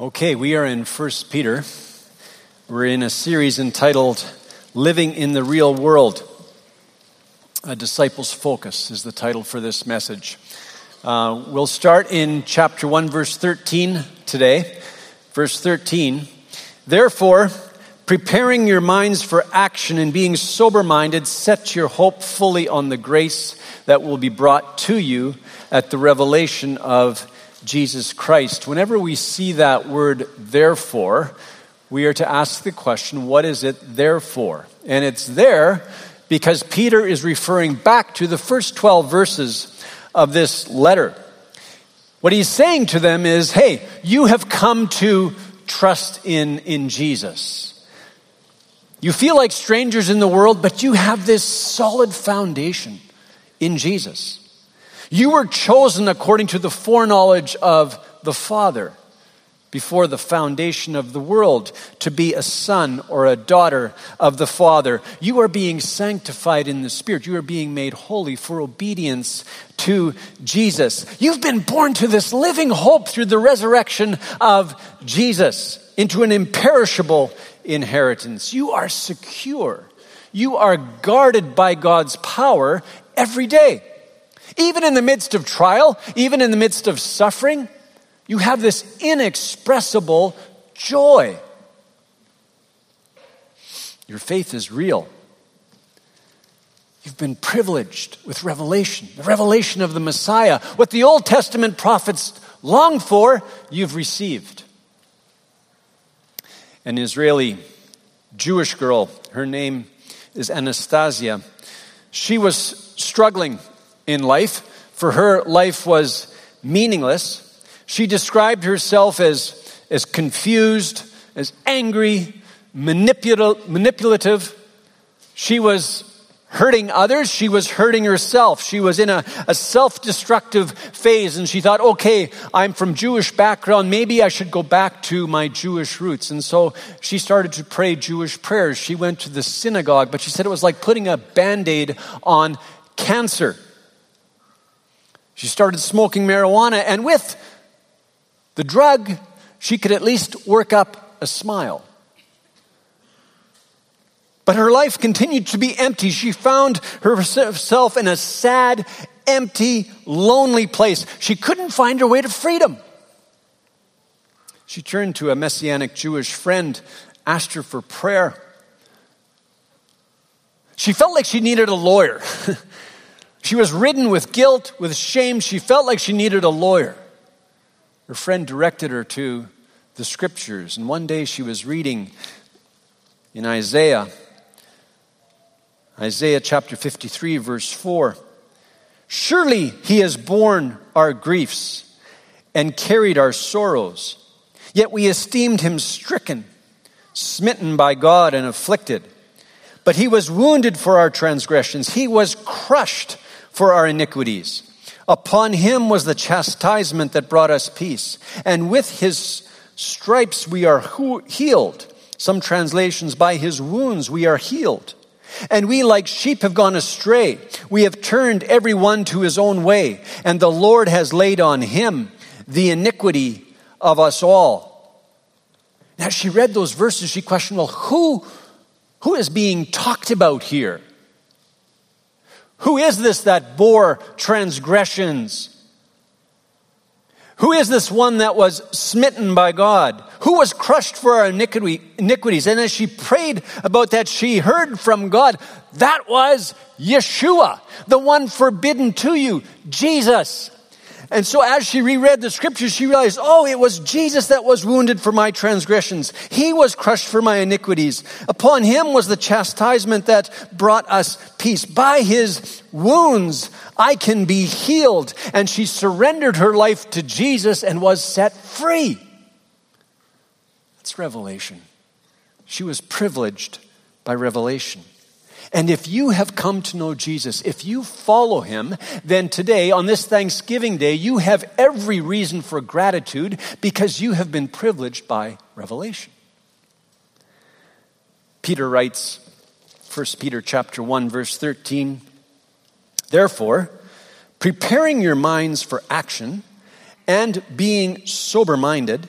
Okay, we are in 1 Peter. We're in a series entitled Living in the Real World. A disciple's focus is the title for this message. Uh, we'll start in chapter 1, verse 13 today. Verse 13 Therefore, preparing your minds for action and being sober minded, set your hope fully on the grace that will be brought to you at the revelation of Jesus Christ. Whenever we see that word therefore, we are to ask the question, what is it there for? And it's there because Peter is referring back to the first 12 verses of this letter. What he's saying to them is, hey, you have come to trust in, in Jesus. You feel like strangers in the world, but you have this solid foundation in Jesus. You were chosen according to the foreknowledge of the Father before the foundation of the world to be a son or a daughter of the Father. You are being sanctified in the Spirit. You are being made holy for obedience to Jesus. You've been born to this living hope through the resurrection of Jesus into an imperishable inheritance. You are secure. You are guarded by God's power every day. Even in the midst of trial, even in the midst of suffering, you have this inexpressible joy. Your faith is real. You've been privileged with revelation, the revelation of the Messiah. What the Old Testament prophets longed for, you've received. An Israeli Jewish girl, her name is Anastasia. She was struggling in life. For her, life was meaningless. She described herself as, as confused, as angry, manipul- manipulative. She was hurting others. She was hurting herself. She was in a, a self destructive phase, and she thought, okay, I'm from Jewish background. Maybe I should go back to my Jewish roots. And so she started to pray Jewish prayers. She went to the synagogue, but she said it was like putting a band aid on cancer. She started smoking marijuana, and with the drug, she could at least work up a smile. But her life continued to be empty. She found herself in a sad, empty, lonely place. She couldn't find her way to freedom. She turned to a Messianic Jewish friend, asked her for prayer. She felt like she needed a lawyer. She was ridden with guilt, with shame. She felt like she needed a lawyer. Her friend directed her to the scriptures, and one day she was reading in Isaiah, Isaiah chapter 53, verse 4. Surely he has borne our griefs and carried our sorrows, yet we esteemed him stricken, smitten by God, and afflicted. But he was wounded for our transgressions, he was crushed for our iniquities. Upon him was the chastisement that brought us peace, and with his stripes we are healed. Some translations, by his wounds we are healed. And we, like sheep, have gone astray. We have turned every one to his own way, and the Lord has laid on him the iniquity of us all. Now, she read those verses, she questioned, well, who, who is being talked about here? Who is this that bore transgressions? Who is this one that was smitten by God? Who was crushed for our iniquities? And as she prayed about that, she heard from God. That was Yeshua, the one forbidden to you, Jesus. And so as she reread the scriptures, she realized, oh, it was Jesus that was wounded for my transgressions. He was crushed for my iniquities. Upon him was the chastisement that brought us peace. By his wounds, I can be healed. And she surrendered her life to Jesus and was set free. That's revelation. She was privileged by revelation. And if you have come to know Jesus, if you follow him, then today, on this Thanksgiving Day, you have every reason for gratitude because you have been privileged by revelation. Peter writes, 1 Peter chapter 1 verse 13, Therefore, preparing your minds for action and being sober-minded,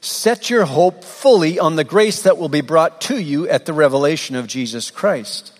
Set your hope fully on the grace that will be brought to you at the revelation of Jesus Christ.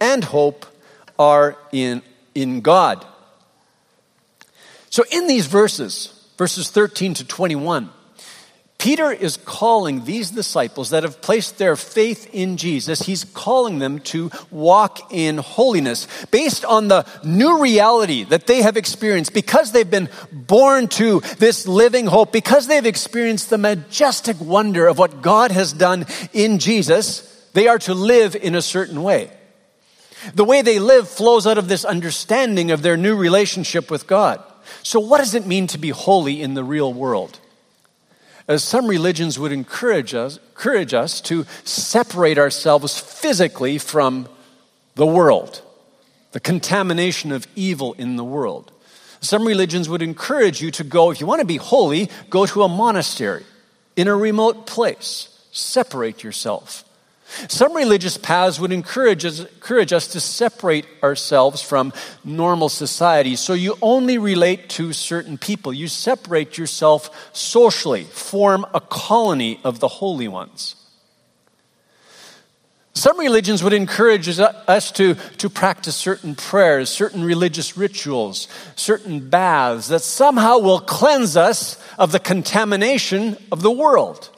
and hope are in, in God. So, in these verses, verses 13 to 21, Peter is calling these disciples that have placed their faith in Jesus, he's calling them to walk in holiness based on the new reality that they have experienced because they've been born to this living hope, because they've experienced the majestic wonder of what God has done in Jesus, they are to live in a certain way. The way they live flows out of this understanding of their new relationship with God. So, what does it mean to be holy in the real world? As some religions would encourage us, encourage us to separate ourselves physically from the world, the contamination of evil in the world. Some religions would encourage you to go, if you want to be holy, go to a monastery in a remote place. Separate yourself. Some religious paths would encourage us, encourage us to separate ourselves from normal society. So you only relate to certain people. You separate yourself socially, form a colony of the holy ones. Some religions would encourage us to, to practice certain prayers, certain religious rituals, certain baths that somehow will cleanse us of the contamination of the world.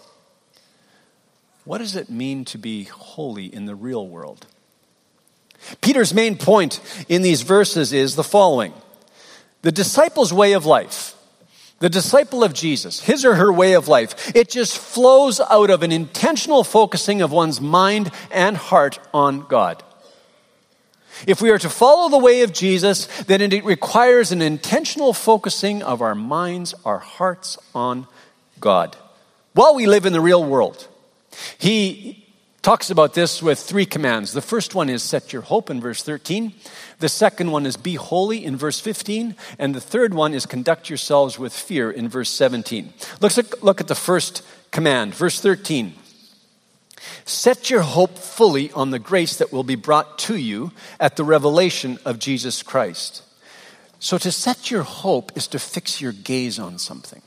What does it mean to be holy in the real world? Peter's main point in these verses is the following The disciple's way of life, the disciple of Jesus, his or her way of life, it just flows out of an intentional focusing of one's mind and heart on God. If we are to follow the way of Jesus, then it requires an intentional focusing of our minds, our hearts on God while we live in the real world. He talks about this with three commands. The first one is set your hope in verse 13. The second one is be holy in verse 15. And the third one is conduct yourselves with fear in verse 17. Let's look at the first command, verse 13. Set your hope fully on the grace that will be brought to you at the revelation of Jesus Christ. So, to set your hope is to fix your gaze on something.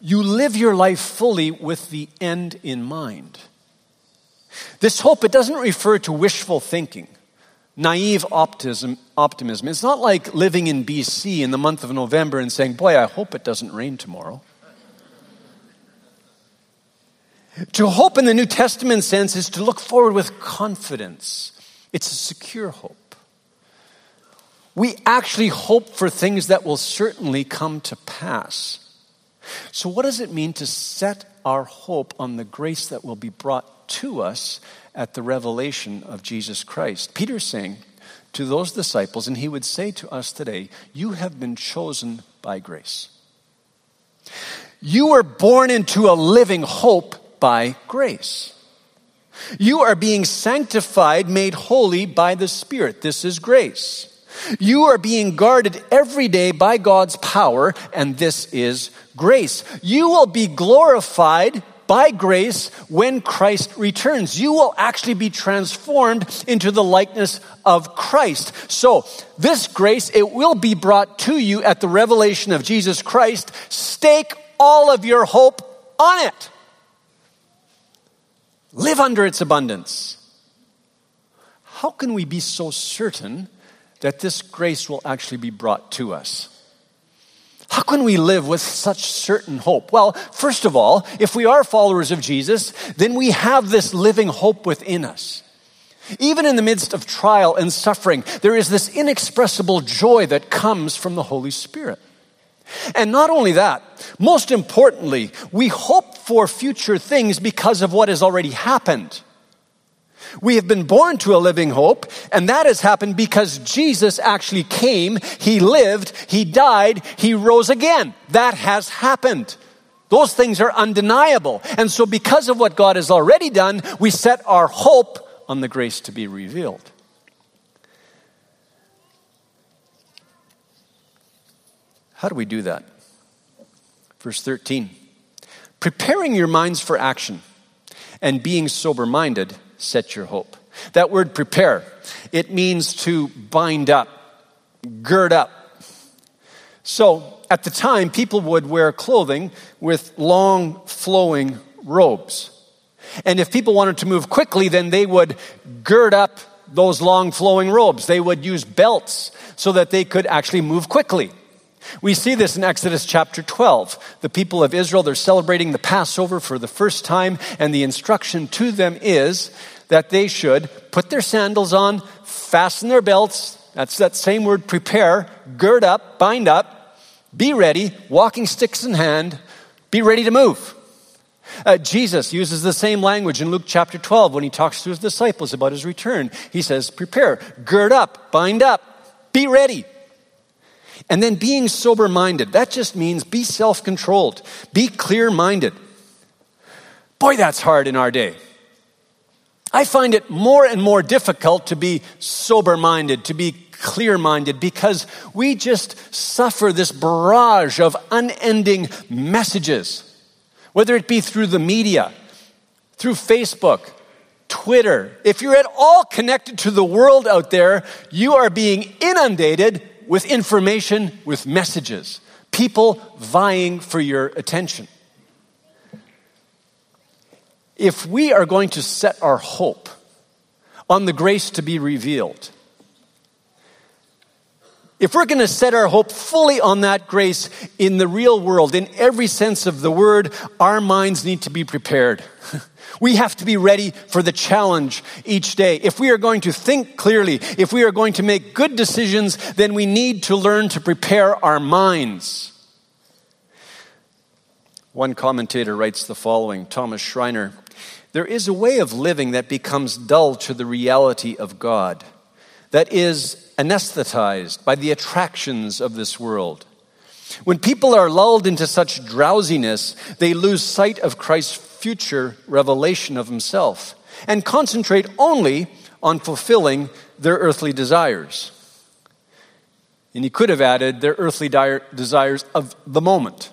You live your life fully with the end in mind. This hope, it doesn't refer to wishful thinking, naive optimism, optimism. It's not like living in BC in the month of November and saying, Boy, I hope it doesn't rain tomorrow. To hope in the New Testament sense is to look forward with confidence. It's a secure hope. We actually hope for things that will certainly come to pass. So, what does it mean to set our hope on the grace that will be brought to us at the revelation of Jesus Christ? Peter's saying to those disciples, and he would say to us today, You have been chosen by grace. You were born into a living hope by grace. You are being sanctified, made holy by the Spirit. This is grace. You are being guarded every day by God's power, and this is grace. You will be glorified by grace when Christ returns. You will actually be transformed into the likeness of Christ. So, this grace, it will be brought to you at the revelation of Jesus Christ. Stake all of your hope on it. Live under its abundance. How can we be so certain that this grace will actually be brought to us. How can we live with such certain hope? Well, first of all, if we are followers of Jesus, then we have this living hope within us. Even in the midst of trial and suffering, there is this inexpressible joy that comes from the Holy Spirit. And not only that, most importantly, we hope for future things because of what has already happened. We have been born to a living hope, and that has happened because Jesus actually came, He lived, He died, He rose again. That has happened. Those things are undeniable. And so, because of what God has already done, we set our hope on the grace to be revealed. How do we do that? Verse 13 preparing your minds for action and being sober minded set your hope. That word prepare, it means to bind up, gird up. So at the time, people would wear clothing with long flowing robes. And if people wanted to move quickly, then they would gird up those long flowing robes. They would use belts so that they could actually move quickly. We see this in Exodus chapter 12. The people of Israel, they're celebrating the Passover for the first time, and the instruction to them is that they should put their sandals on, fasten their belts. That's that same word, prepare, gird up, bind up, be ready, walking sticks in hand, be ready to move. Uh, Jesus uses the same language in Luke chapter 12 when he talks to his disciples about his return. He says, Prepare, gird up, bind up, be ready. And then being sober minded, that just means be self controlled, be clear minded. Boy, that's hard in our day. I find it more and more difficult to be sober minded, to be clear minded, because we just suffer this barrage of unending messages, whether it be through the media, through Facebook, Twitter. If you're at all connected to the world out there, you are being inundated with information, with messages, people vying for your attention. If we are going to set our hope on the grace to be revealed, if we're going to set our hope fully on that grace in the real world, in every sense of the word, our minds need to be prepared. We have to be ready for the challenge each day. If we are going to think clearly, if we are going to make good decisions, then we need to learn to prepare our minds. One commentator writes the following Thomas Schreiner there is a way of living that becomes dull to the reality of God, that is anesthetized by the attractions of this world. When people are lulled into such drowsiness, they lose sight of Christ's future revelation of himself and concentrate only on fulfilling their earthly desires. And he could have added their earthly desires of the moment.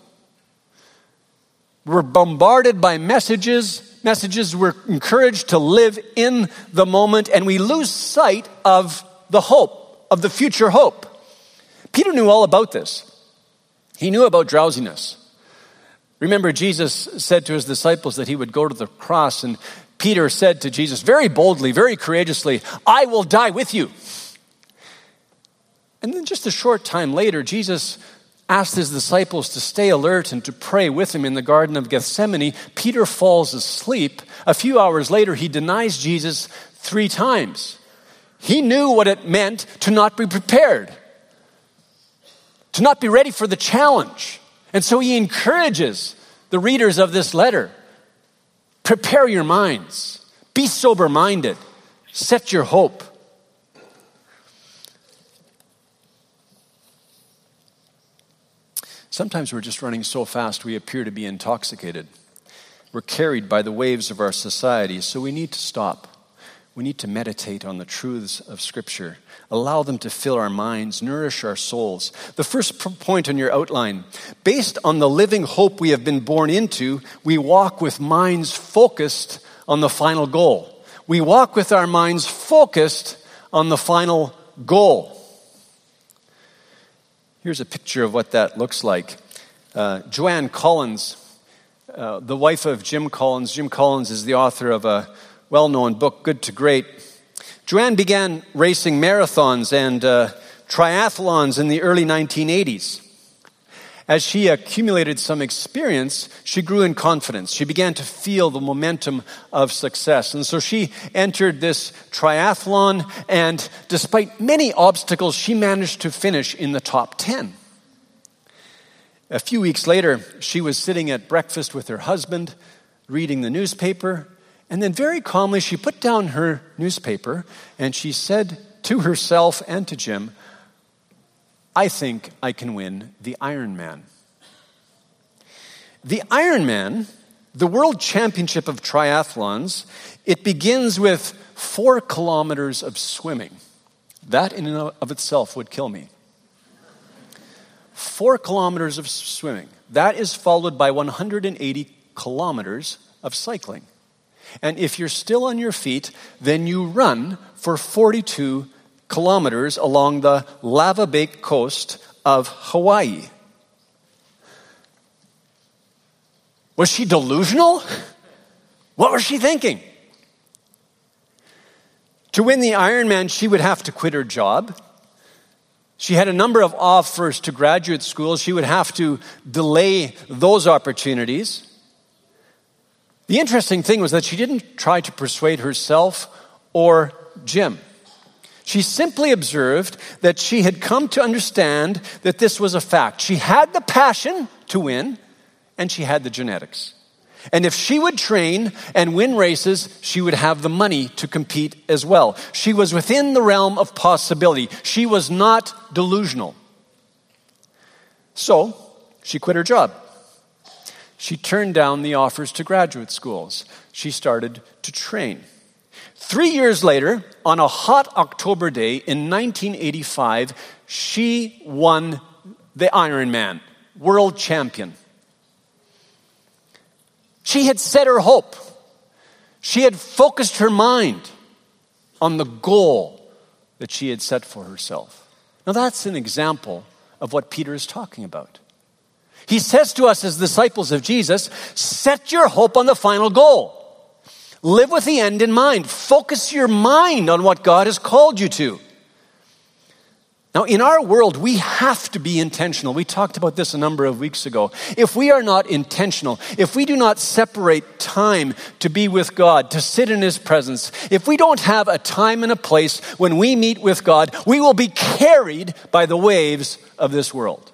We're bombarded by messages messages, we're encouraged to live in the moment and we lose sight of the hope, of the future hope. Peter knew all about this. He knew about drowsiness. Remember, Jesus said to his disciples that he would go to the cross, and Peter said to Jesus very boldly, very courageously, I will die with you. And then just a short time later, Jesus asked his disciples to stay alert and to pray with him in the Garden of Gethsemane, Peter falls asleep. A few hours later, he denies Jesus three times. He knew what it meant to not be prepared, to not be ready for the challenge. And so he encourages the readers of this letter prepare your minds, be sober minded, set your hope. Sometimes we're just running so fast we appear to be intoxicated. We're carried by the waves of our society, so we need to stop. We need to meditate on the truths of Scripture, allow them to fill our minds, nourish our souls. The first point on your outline based on the living hope we have been born into, we walk with minds focused on the final goal. We walk with our minds focused on the final goal. Here's a picture of what that looks like. Uh, Joanne Collins, uh, the wife of Jim Collins, Jim Collins is the author of a well known book, Good to Great. Joanne began racing marathons and uh, triathlons in the early 1980s. As she accumulated some experience, she grew in confidence. She began to feel the momentum of success. And so she entered this triathlon, and despite many obstacles, she managed to finish in the top 10. A few weeks later, she was sitting at breakfast with her husband, reading the newspaper, and then very calmly she put down her newspaper and she said to herself and to Jim, I think I can win the Ironman. The Ironman, the World Championship of Triathlons, it begins with four kilometers of swimming. That in and of itself would kill me. Four kilometers of swimming. That is followed by 180 kilometers of cycling. And if you're still on your feet, then you run for 42 kilometers along the lava baked coast of Hawaii. Was she delusional? What was she thinking? To win the Ironman, she would have to quit her job. She had a number of offers to graduate school. She would have to delay those opportunities. The interesting thing was that she didn't try to persuade herself or Jim. She simply observed that she had come to understand that this was a fact. She had the passion to win, and she had the genetics. And if she would train and win races, she would have the money to compete as well. She was within the realm of possibility. She was not delusional. So, she quit her job. She turned down the offers to graduate schools. She started to train. Three years later, on a hot October day in 1985, she won the Ironman, world champion. She had set her hope. She had focused her mind on the goal that she had set for herself. Now, that's an example of what Peter is talking about. He says to us as disciples of Jesus, set your hope on the final goal. Live with the end in mind. Focus your mind on what God has called you to. Now, in our world, we have to be intentional. We talked about this a number of weeks ago. If we are not intentional, if we do not separate time to be with God, to sit in His presence, if we don't have a time and a place when we meet with God, we will be carried by the waves of this world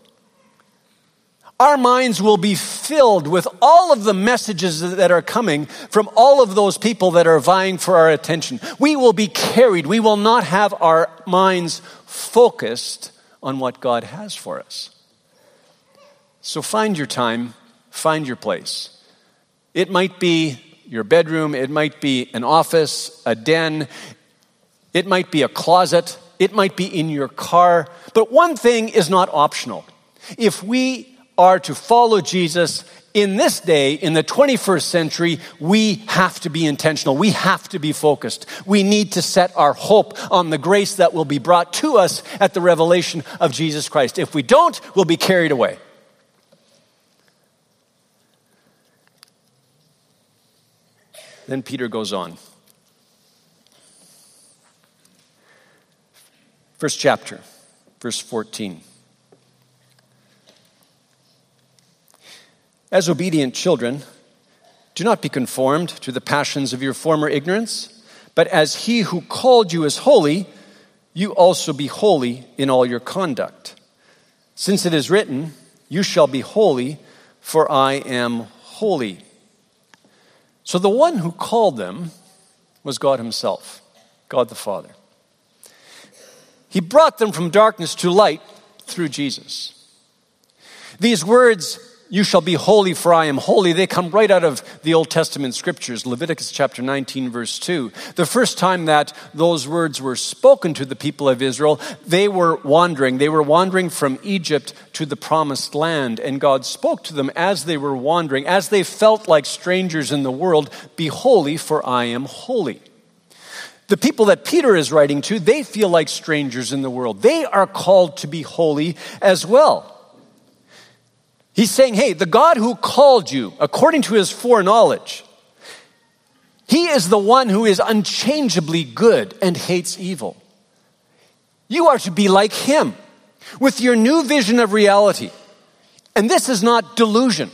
our minds will be filled with all of the messages that are coming from all of those people that are vying for our attention. We will be carried. We will not have our minds focused on what God has for us. So find your time, find your place. It might be your bedroom, it might be an office, a den, it might be a closet, it might be in your car. But one thing is not optional. If we are to follow Jesus in this day, in the 21st century, we have to be intentional. We have to be focused. We need to set our hope on the grace that will be brought to us at the revelation of Jesus Christ. If we don't, we'll be carried away. Then Peter goes on. First chapter, verse 14. As obedient children, do not be conformed to the passions of your former ignorance, but as he who called you is holy, you also be holy in all your conduct. Since it is written, You shall be holy, for I am holy. So the one who called them was God Himself, God the Father. He brought them from darkness to light through Jesus. These words you shall be holy for I am holy, they come right out of the Old Testament scriptures, Leviticus chapter 19, verse 2. The first time that those words were spoken to the people of Israel, they were wandering. They were wandering from Egypt to the promised land, and God spoke to them as they were wandering, as they felt like strangers in the world Be holy, for I am holy. The people that Peter is writing to, they feel like strangers in the world. They are called to be holy as well. He's saying, hey, the God who called you according to his foreknowledge, he is the one who is unchangeably good and hates evil. You are to be like him with your new vision of reality And this is not delusion.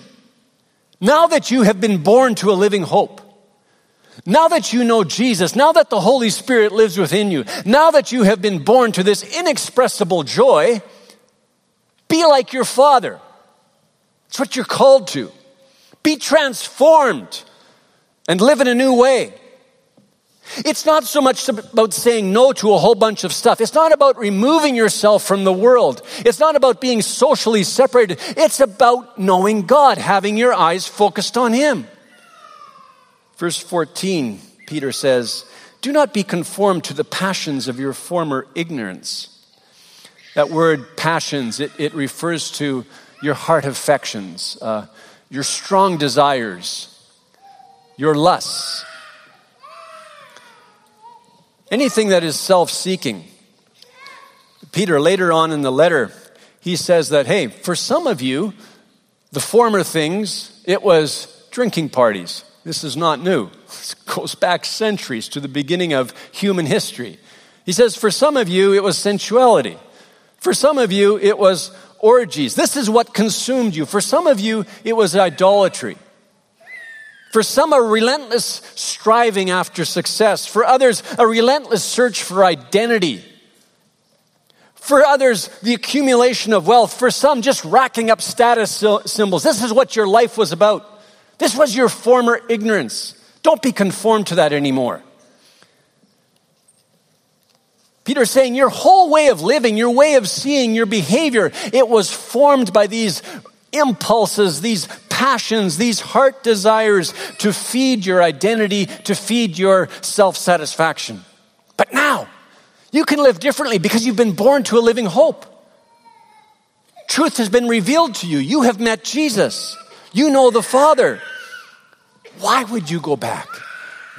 Now that you have been born to a living hope, now that you know Jesus, now that the Holy Spirit lives within you, now that you have been born to this inexpressible joy, be like your Father. It's what you're called to. Be transformed and live in a new way. It's not so much about saying no to a whole bunch of stuff. It's not about removing yourself from the world. It's not about being socially separated. It's about knowing God, having your eyes focused on Him. Verse 14, Peter says, Do not be conformed to the passions of your former ignorance. That word passions, it, it refers to your heart affections, uh, your strong desires, your lusts Anything that is self seeking. Peter, later on in the letter, he says that, hey, for some of you, the former things, it was drinking parties. This is not new. It goes back centuries to the beginning of human history. He says, for some of you, it was sensuality. For some of you, it was orgies. This is what consumed you. For some of you, it was idolatry. For some, a relentless striving after success. For others, a relentless search for identity. For others, the accumulation of wealth. For some, just racking up status symbols. This is what your life was about. This was your former ignorance. Don't be conformed to that anymore. Peter's saying your whole way of living, your way of seeing, your behavior, it was formed by these impulses, these passions, these heart desires to feed your identity, to feed your self satisfaction. But now, you can live differently because you've been born to a living hope. Truth has been revealed to you. You have met Jesus. You know the Father. Why would you go back?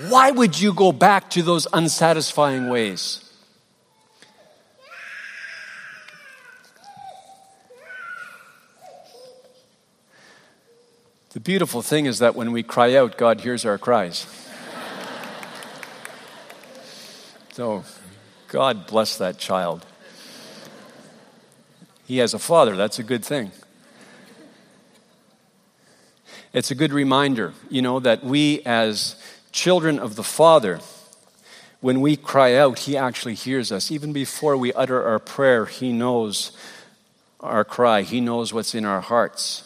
Why would you go back to those unsatisfying ways? The beautiful thing is that when we cry out, God hears our cries. so, God bless that child. He has a father, that's a good thing. It's a good reminder, you know, that we as children of the Father, when we cry out, He actually hears us. Even before we utter our prayer, He knows our cry, He knows what's in our hearts.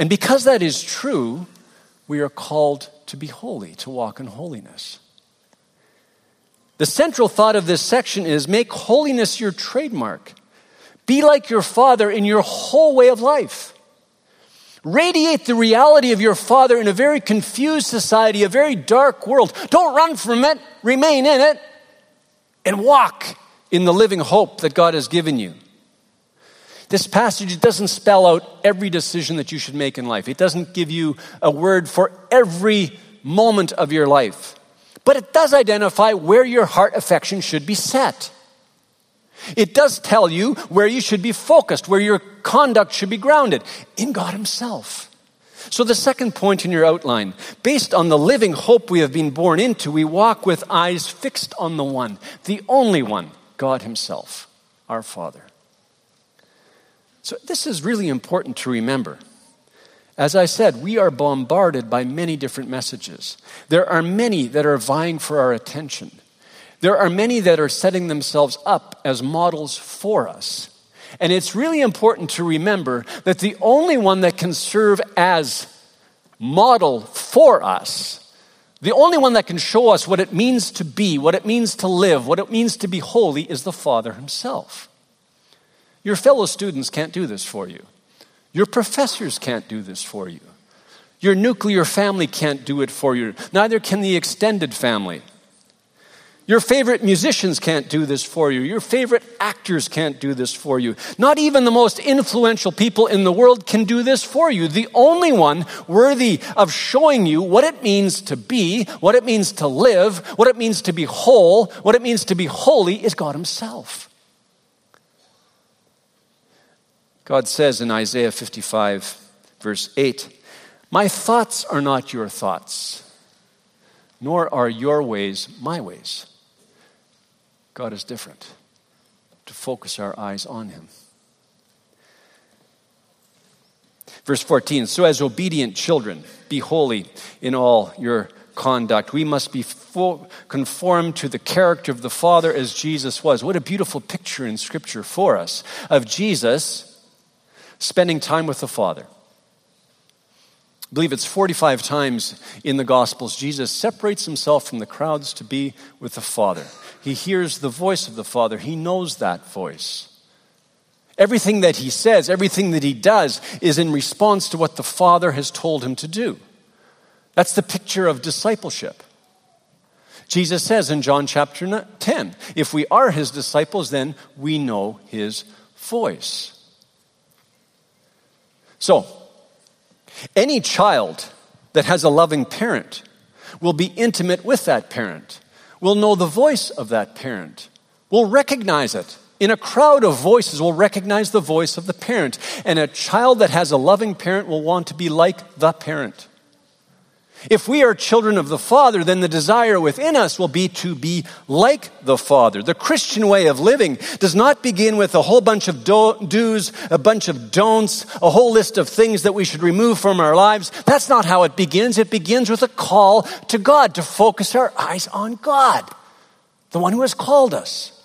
And because that is true, we are called to be holy, to walk in holiness. The central thought of this section is make holiness your trademark. Be like your Father in your whole way of life. Radiate the reality of your Father in a very confused society, a very dark world. Don't run from it, remain in it, and walk in the living hope that God has given you. This passage doesn't spell out every decision that you should make in life. It doesn't give you a word for every moment of your life. But it does identify where your heart affection should be set. It does tell you where you should be focused, where your conduct should be grounded in God Himself. So, the second point in your outline based on the living hope we have been born into, we walk with eyes fixed on the one, the only one, God Himself, our Father. So, this is really important to remember. As I said, we are bombarded by many different messages. There are many that are vying for our attention. There are many that are setting themselves up as models for us. And it's really important to remember that the only one that can serve as model for us, the only one that can show us what it means to be, what it means to live, what it means to be holy, is the Father Himself. Your fellow students can't do this for you. Your professors can't do this for you. Your nuclear family can't do it for you. Neither can the extended family. Your favorite musicians can't do this for you. Your favorite actors can't do this for you. Not even the most influential people in the world can do this for you. The only one worthy of showing you what it means to be, what it means to live, what it means to be whole, what it means to be holy is God Himself. God says in Isaiah 55, verse 8, My thoughts are not your thoughts, nor are your ways my ways. God is different. To focus our eyes on Him. Verse 14 So, as obedient children, be holy in all your conduct. We must be conformed to the character of the Father as Jesus was. What a beautiful picture in Scripture for us of Jesus spending time with the Father. I believe it's 45 times in the Gospels Jesus separates himself from the crowds to be with the Father. He hears the voice of the Father, he knows that voice. Everything that he says, everything that he does, is in response to what the Father has told him to do. That's the picture of discipleship. Jesus says in John chapter 10 if we are his disciples, then we know his voice. So, any child that has a loving parent will be intimate with that parent, will know the voice of that parent, will recognize it. In a crowd of voices, will recognize the voice of the parent. And a child that has a loving parent will want to be like the parent. If we are children of the Father, then the desire within us will be to be like the Father. The Christian way of living does not begin with a whole bunch of do- do's, a bunch of don'ts, a whole list of things that we should remove from our lives. That's not how it begins. It begins with a call to God, to focus our eyes on God, the one who has called us.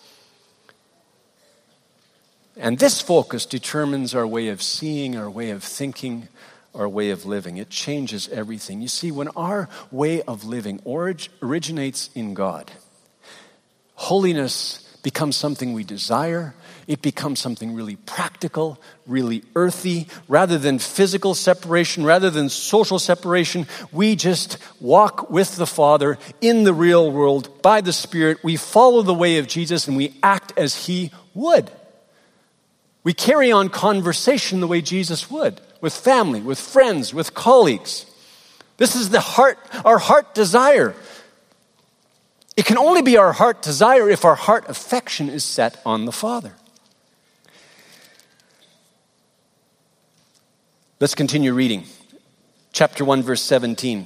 And this focus determines our way of seeing, our way of thinking, our way of living. It changes everything. You see, when our way of living orig- originates in God, holiness becomes something we desire. It becomes something really practical, really earthy. Rather than physical separation, rather than social separation, we just walk with the Father in the real world by the Spirit. We follow the way of Jesus and we act as He would. We carry on conversation the way Jesus would with family, with friends, with colleagues. This is the heart, our heart desire. It can only be our heart desire if our heart affection is set on the Father. Let's continue reading. Chapter 1, verse 17.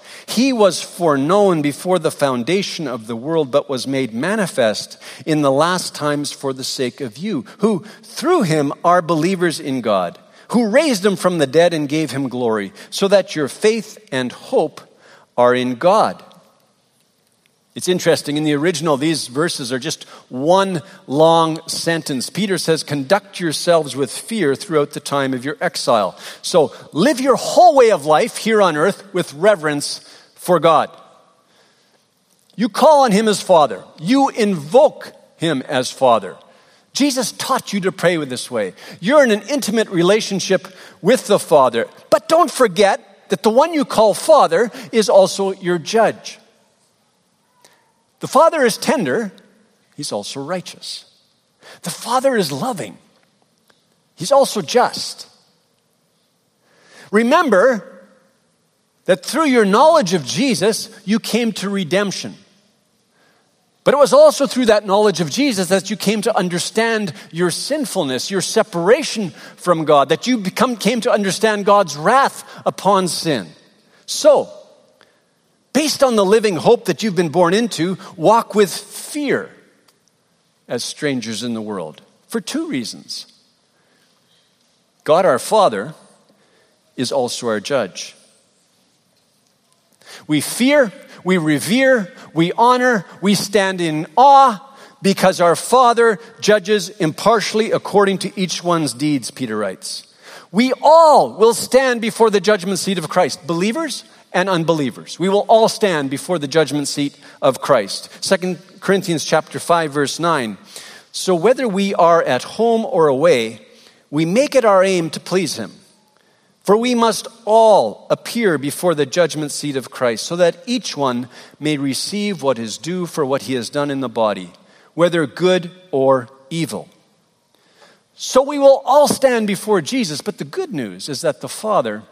He was foreknown before the foundation of the world, but was made manifest in the last times for the sake of you, who through him are believers in God who raised him from the dead and gave him glory, so that your faith and hope are in God. It's interesting. In the original, these verses are just one long sentence. Peter says, Conduct yourselves with fear throughout the time of your exile. So live your whole way of life here on earth with reverence for God. You call on Him as Father, you invoke Him as Father. Jesus taught you to pray this way. You're in an intimate relationship with the Father. But don't forget that the one you call Father is also your judge. The Father is tender, He's also righteous. The Father is loving, He's also just. Remember that through your knowledge of Jesus, you came to redemption. But it was also through that knowledge of Jesus that you came to understand your sinfulness, your separation from God, that you become, came to understand God's wrath upon sin. So, based on the living hope that you've been born into, walk with fear as strangers in the world for two reasons. God our Father is also our judge. We fear we revere, we honor, we stand in awe because our Father judges impartially according to each one's deeds, Peter writes. We all will stand before the judgment seat of Christ, believers and unbelievers. We will all stand before the judgment seat of Christ. 2 Corinthians chapter 5 verse 9. So whether we are at home or away, we make it our aim to please him. For we must all appear before the judgment seat of Christ, so that each one may receive what is due for what he has done in the body, whether good or evil. So we will all stand before Jesus, but the good news is that the Father,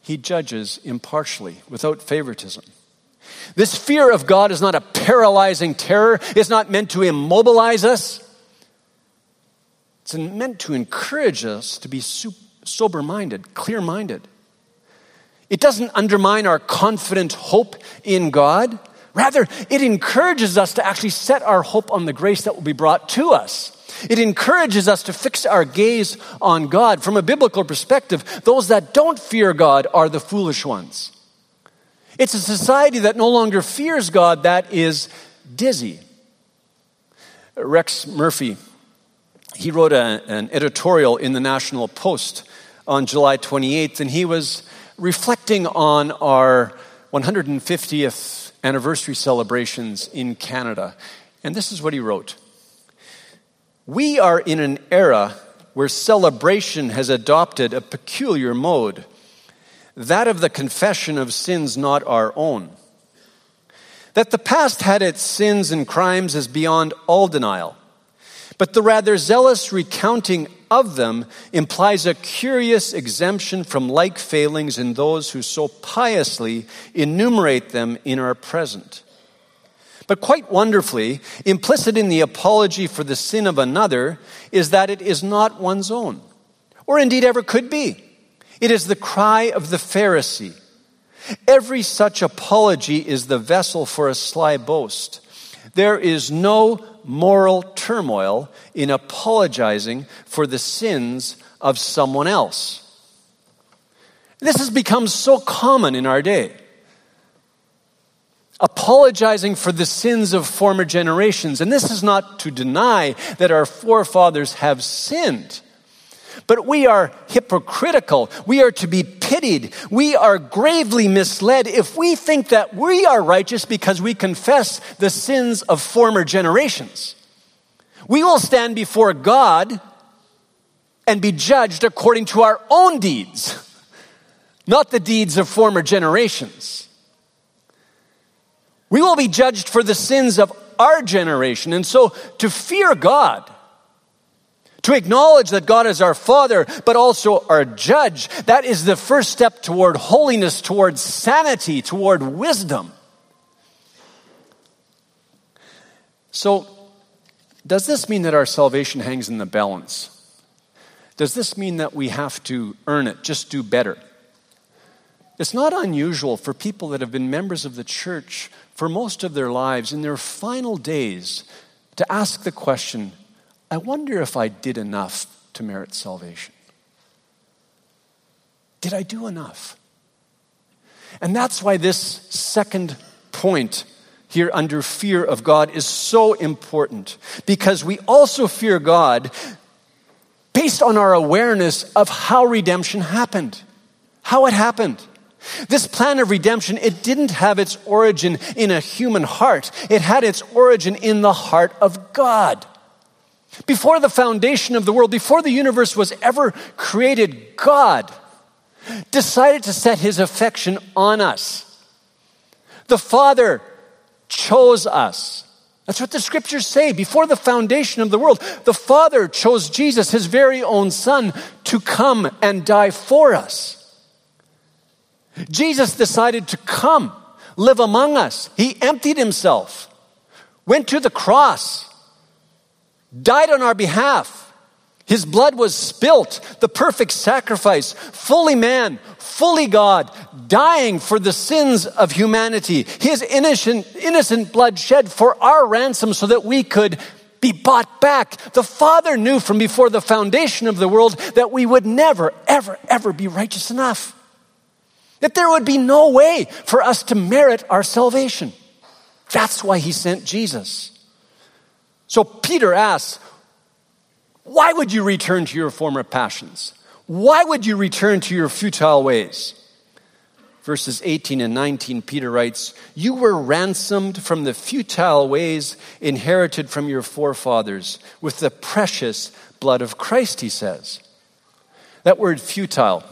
he judges impartially, without favoritism. This fear of God is not a paralyzing terror, it's not meant to immobilize us. It's meant to encourage us to be sober minded, clear minded. It doesn't undermine our confident hope in God. Rather, it encourages us to actually set our hope on the grace that will be brought to us. It encourages us to fix our gaze on God. From a biblical perspective, those that don't fear God are the foolish ones. It's a society that no longer fears God that is dizzy. Rex Murphy he wrote a, an editorial in the National Post on July 28th, and he was reflecting on our 150th anniversary celebrations in Canada. And this is what he wrote We are in an era where celebration has adopted a peculiar mode, that of the confession of sins not our own. That the past had its sins and crimes is beyond all denial. But the rather zealous recounting of them implies a curious exemption from like failings in those who so piously enumerate them in our present. But quite wonderfully, implicit in the apology for the sin of another is that it is not one's own, or indeed ever could be. It is the cry of the Pharisee. Every such apology is the vessel for a sly boast. There is no moral turmoil in apologizing for the sins of someone else. This has become so common in our day. Apologizing for the sins of former generations. And this is not to deny that our forefathers have sinned. But we are hypocritical. We are to be pitied. We are gravely misled if we think that we are righteous because we confess the sins of former generations. We will stand before God and be judged according to our own deeds, not the deeds of former generations. We will be judged for the sins of our generation. And so to fear God, to acknowledge that God is our Father, but also our judge, that is the first step toward holiness, toward sanity, toward wisdom. So, does this mean that our salvation hangs in the balance? Does this mean that we have to earn it, just do better? It's not unusual for people that have been members of the church for most of their lives, in their final days, to ask the question I wonder if I did enough to merit salvation. Did I do enough? And that's why this second point here under fear of God is so important because we also fear God based on our awareness of how redemption happened, how it happened. This plan of redemption, it didn't have its origin in a human heart. It had its origin in the heart of God. Before the foundation of the world, before the universe was ever created, God decided to set his affection on us. The Father chose us. That's what the scriptures say. Before the foundation of the world, the Father chose Jesus, his very own Son, to come and die for us. Jesus decided to come, live among us. He emptied himself, went to the cross, died on our behalf. His blood was spilt, the perfect sacrifice, fully man, fully God, dying for the sins of humanity. His innocent, innocent blood shed for our ransom so that we could be bought back. The Father knew from before the foundation of the world that we would never, ever, ever be righteous enough. That there would be no way for us to merit our salvation. That's why he sent Jesus. So Peter asks, Why would you return to your former passions? Why would you return to your futile ways? Verses 18 and 19, Peter writes, You were ransomed from the futile ways inherited from your forefathers with the precious blood of Christ, he says. That word futile,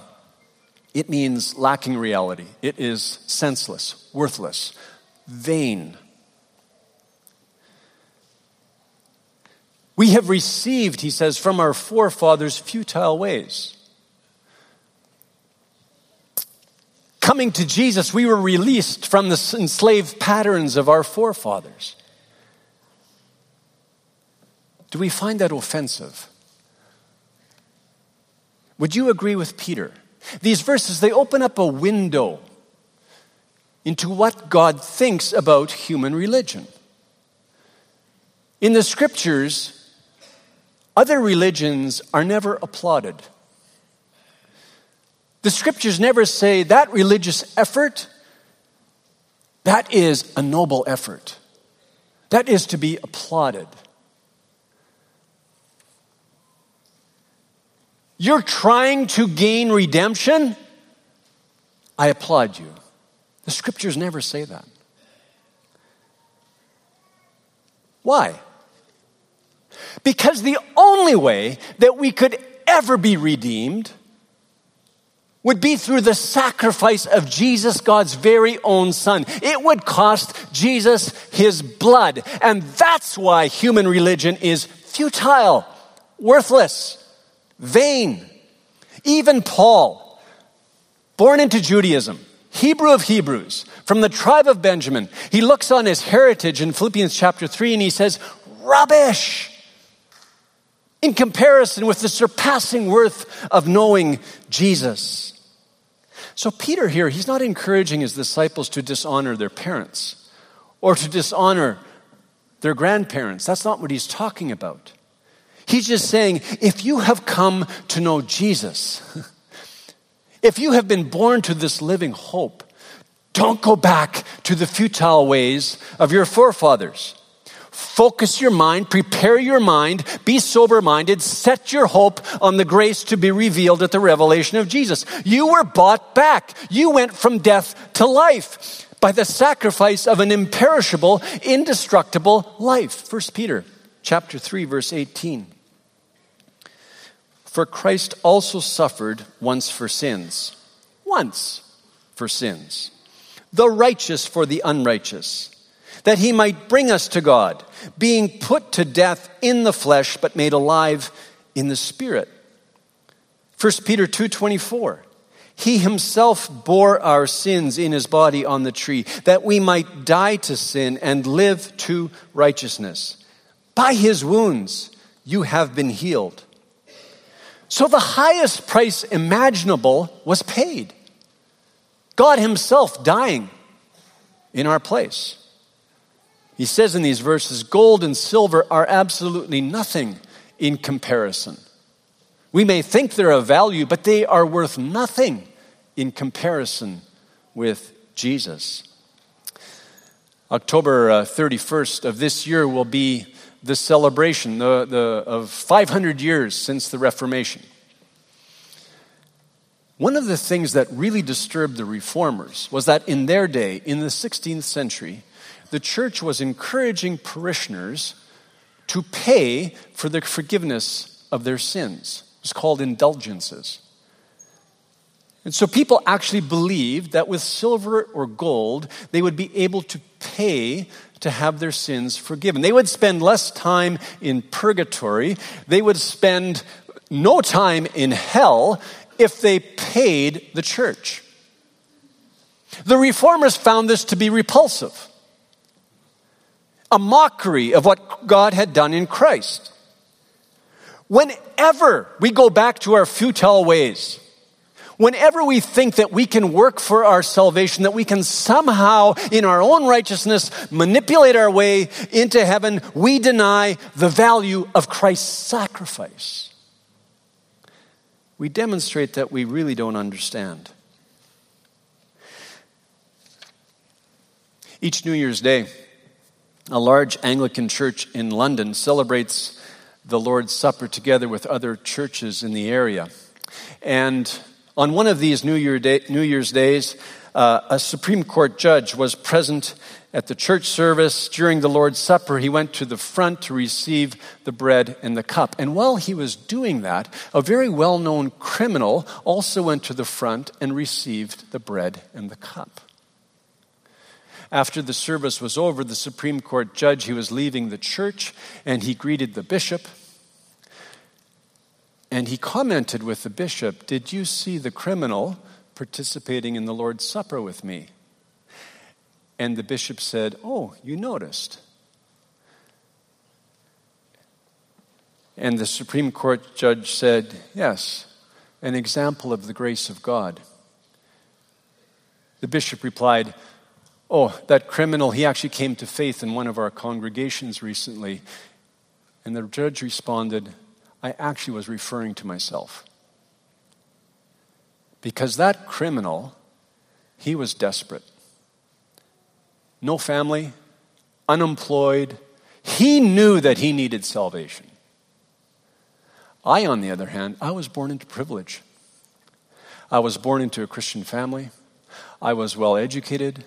it means lacking reality. It is senseless, worthless, vain, We have received, he says, from our forefathers futile ways. coming to Jesus, we were released from the enslaved patterns of our forefathers. Do we find that offensive? Would you agree with Peter? These verses, they open up a window into what God thinks about human religion. In the scriptures, other religions are never applauded. The scriptures never say that religious effort, that is a noble effort. That is to be applauded. You're trying to gain redemption? I applaud you. The scriptures never say that. Why? Because the only way that we could ever be redeemed would be through the sacrifice of Jesus, God's very own Son. It would cost Jesus his blood. And that's why human religion is futile, worthless vain. Even Paul, born into Judaism, Hebrew of Hebrews, from the tribe of Benjamin, he looks on his heritage in Philippians chapter 3 and he says, rubbish in comparison with the surpassing worth of knowing Jesus. So, Peter here, he's not encouraging his disciples to dishonor their parents or to dishonor their grandparents. That's not what he's talking about. He's just saying, if you have come to know Jesus, if you have been born to this living hope, don't go back to the futile ways of your forefathers. Focus your mind, prepare your mind, be sober minded, set your hope on the grace to be revealed at the revelation of Jesus. You were bought back. You went from death to life by the sacrifice of an imperishable, indestructible life. 1 Peter chapter 3 verse 18. For Christ also suffered once for sins. Once for sins. The righteous for the unrighteous. That he might bring us to God, being put to death in the flesh, but made alive in the spirit. 1 Peter 2:24 He himself bore our sins in his body on the tree that we might die to sin and live to righteousness. By his wounds you have been healed. So the highest price imaginable was paid. God Himself dying in our place. He says in these verses gold and silver are absolutely nothing in comparison. We may think they're of value, but they are worth nothing in comparison with Jesus. October uh, 31st of this year will be the celebration of 500 years since the Reformation. One of the things that really disturbed the reformers was that in their day, in the 16th century, the church was encouraging parishioners to pay for the forgiveness of their sins. It was called indulgences. And so people actually believed that with silver or gold, they would be able to pay to have their sins forgiven. They would spend less time in purgatory, they would spend no time in hell if they paid the church. The reformers found this to be repulsive, a mockery of what God had done in Christ. Whenever we go back to our futile ways, Whenever we think that we can work for our salvation, that we can somehow, in our own righteousness, manipulate our way into heaven, we deny the value of Christ's sacrifice. We demonstrate that we really don't understand. Each New Year's Day, a large Anglican church in London celebrates the Lord's Supper together with other churches in the area. And on one of these New, Year day, New Year's days, uh, a Supreme Court judge was present at the church service during the Lord's Supper. He went to the front to receive the bread and the cup. And while he was doing that, a very well known criminal also went to the front and received the bread and the cup. After the service was over, the Supreme Court judge, he was leaving the church and he greeted the bishop and he commented with the bishop, Did you see the criminal participating in the Lord's Supper with me. And the bishop said, Oh, you noticed. And the Supreme Court judge said, Yes, an example of the grace of God. The bishop replied, Oh, that criminal, he actually came to faith in one of our congregations recently. And the judge responded, I actually was referring to myself. Because that criminal, he was desperate. No family, unemployed. He knew that he needed salvation. I, on the other hand, I was born into privilege. I was born into a Christian family. I was well educated.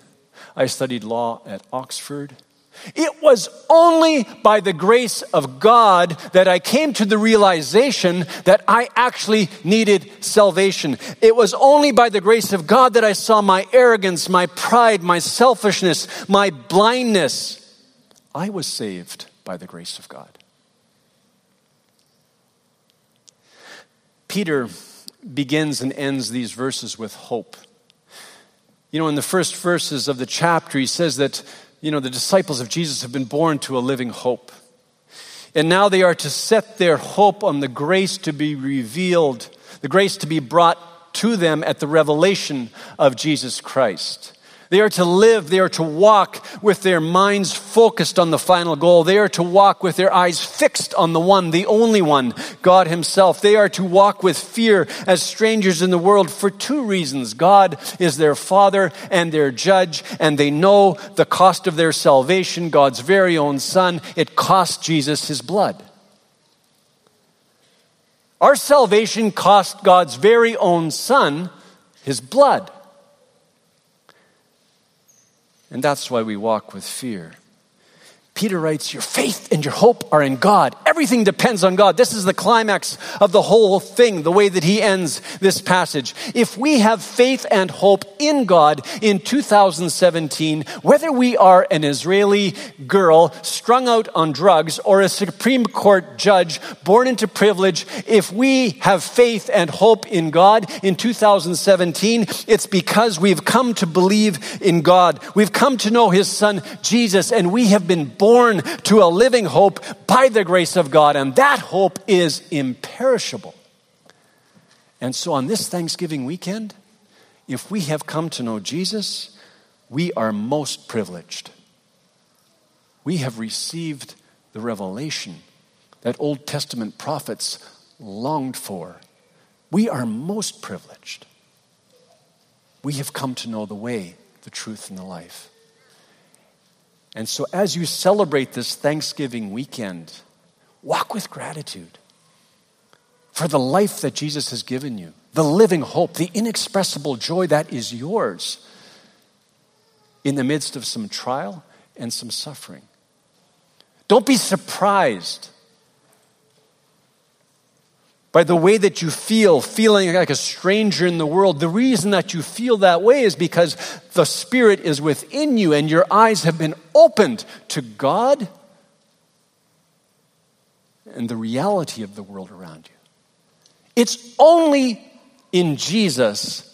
I studied law at Oxford. It was only by the grace of God that I came to the realization that I actually needed salvation. It was only by the grace of God that I saw my arrogance, my pride, my selfishness, my blindness. I was saved by the grace of God. Peter begins and ends these verses with hope. You know, in the first verses of the chapter, he says that, you know, the disciples of Jesus have been born to a living hope. And now they are to set their hope on the grace to be revealed, the grace to be brought to them at the revelation of Jesus Christ. They are to live, they are to walk with their minds focused on the final goal. They are to walk with their eyes fixed on the one, the only one, God Himself. They are to walk with fear as strangers in the world for two reasons. God is their Father and their Judge, and they know the cost of their salvation, God's very own Son. It cost Jesus His blood. Our salvation cost God's very own Son His blood. And that's why we walk with fear. Peter writes, Your faith and your hope are in God. Everything depends on God. This is the climax of the whole thing, the way that he ends this passage. If we have faith and hope in God in 2017, whether we are an Israeli girl strung out on drugs or a Supreme Court judge born into privilege, if we have faith and hope in God in 2017, it's because we've come to believe in God. We've come to know his son, Jesus, and we have been born to a living hope by the grace of God, and that hope is imperishable. And so on this Thanksgiving weekend, if we have come to know Jesus, we are most privileged. We have received the revelation that Old Testament prophets longed for. We are most privileged. We have come to know the way, the truth, and the life. And so, as you celebrate this Thanksgiving weekend, walk with gratitude for the life that Jesus has given you, the living hope, the inexpressible joy that is yours in the midst of some trial and some suffering. Don't be surprised by the way that you feel, feeling like a stranger in the world. The reason that you feel that way is because the Spirit is within you and your eyes have been opened to God and the reality of the world around you. It's only in Jesus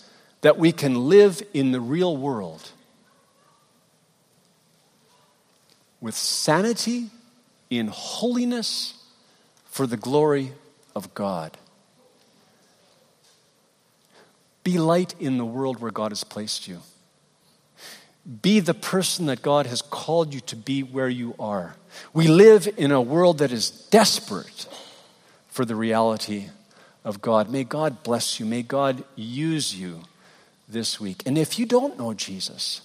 that we can live in the real world with sanity, in holiness, for the glory of God. Be light in the world where God has placed you. Be the person that God has called you to be where you are. We live in a world that is desperate for the reality of God. May God bless you. May God use you this week. And if you don't know Jesus,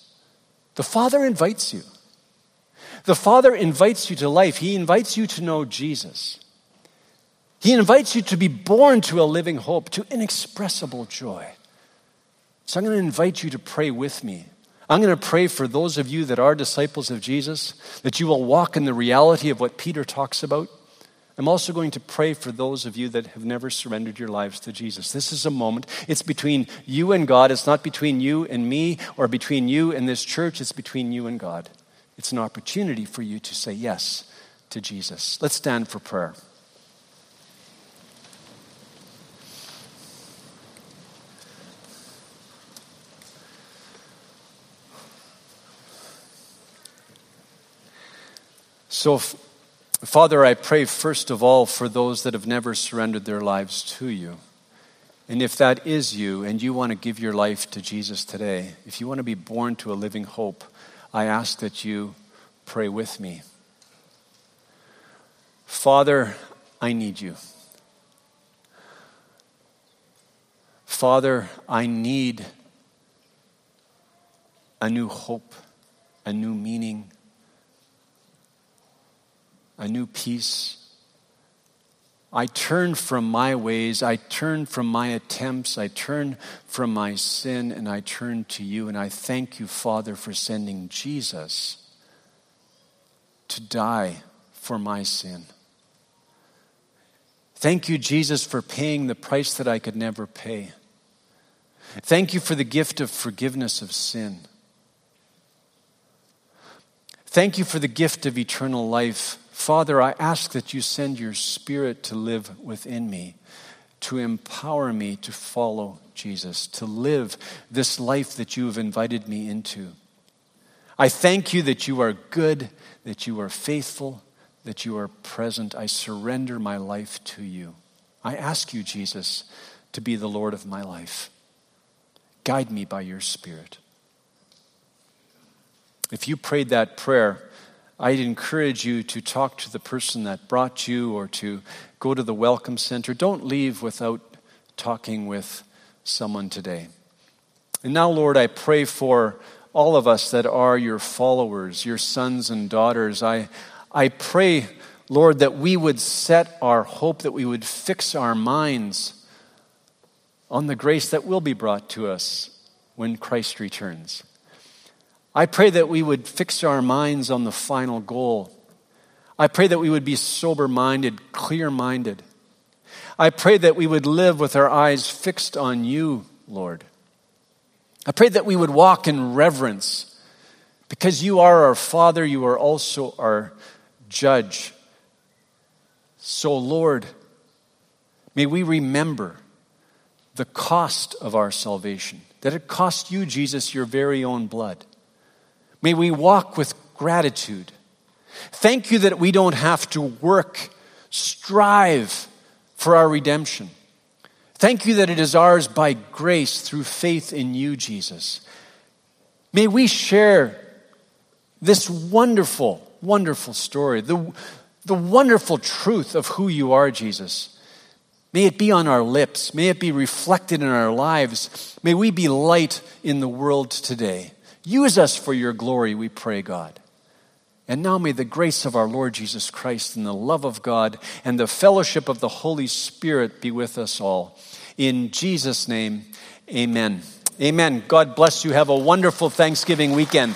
the Father invites you. The Father invites you to life. He invites you to know Jesus. He invites you to be born to a living hope, to inexpressible joy. So I'm going to invite you to pray with me. I'm going to pray for those of you that are disciples of Jesus, that you will walk in the reality of what Peter talks about. I'm also going to pray for those of you that have never surrendered your lives to Jesus. This is a moment. It's between you and God. It's not between you and me or between you and this church. It's between you and God. It's an opportunity for you to say yes to Jesus. Let's stand for prayer. So, Father, I pray first of all for those that have never surrendered their lives to you. And if that is you and you want to give your life to Jesus today, if you want to be born to a living hope, I ask that you pray with me. Father, I need you. Father, I need a new hope, a new meaning, a new peace. I turn from my ways, I turn from my attempts, I turn from my sin, and I turn to you. And I thank you, Father, for sending Jesus to die for my sin. Thank you, Jesus, for paying the price that I could never pay. Thank you for the gift of forgiveness of sin. Thank you for the gift of eternal life. Father, I ask that you send your Spirit to live within me, to empower me to follow Jesus, to live this life that you have invited me into. I thank you that you are good, that you are faithful, that you are present. I surrender my life to you. I ask you, Jesus, to be the Lord of my life. Guide me by your Spirit. If you prayed that prayer, I'd encourage you to talk to the person that brought you or to go to the Welcome Center. Don't leave without talking with someone today. And now, Lord, I pray for all of us that are your followers, your sons and daughters. I, I pray, Lord, that we would set our hope, that we would fix our minds on the grace that will be brought to us when Christ returns. I pray that we would fix our minds on the final goal. I pray that we would be sober minded, clear minded. I pray that we would live with our eyes fixed on you, Lord. I pray that we would walk in reverence because you are our Father, you are also our judge. So, Lord, may we remember the cost of our salvation, that it cost you, Jesus, your very own blood. May we walk with gratitude. Thank you that we don't have to work, strive for our redemption. Thank you that it is ours by grace through faith in you, Jesus. May we share this wonderful, wonderful story, the, the wonderful truth of who you are, Jesus. May it be on our lips. May it be reflected in our lives. May we be light in the world today. Use us for your glory, we pray, God. And now may the grace of our Lord Jesus Christ and the love of God and the fellowship of the Holy Spirit be with us all. In Jesus' name, amen. Amen. God bless you. Have a wonderful Thanksgiving weekend.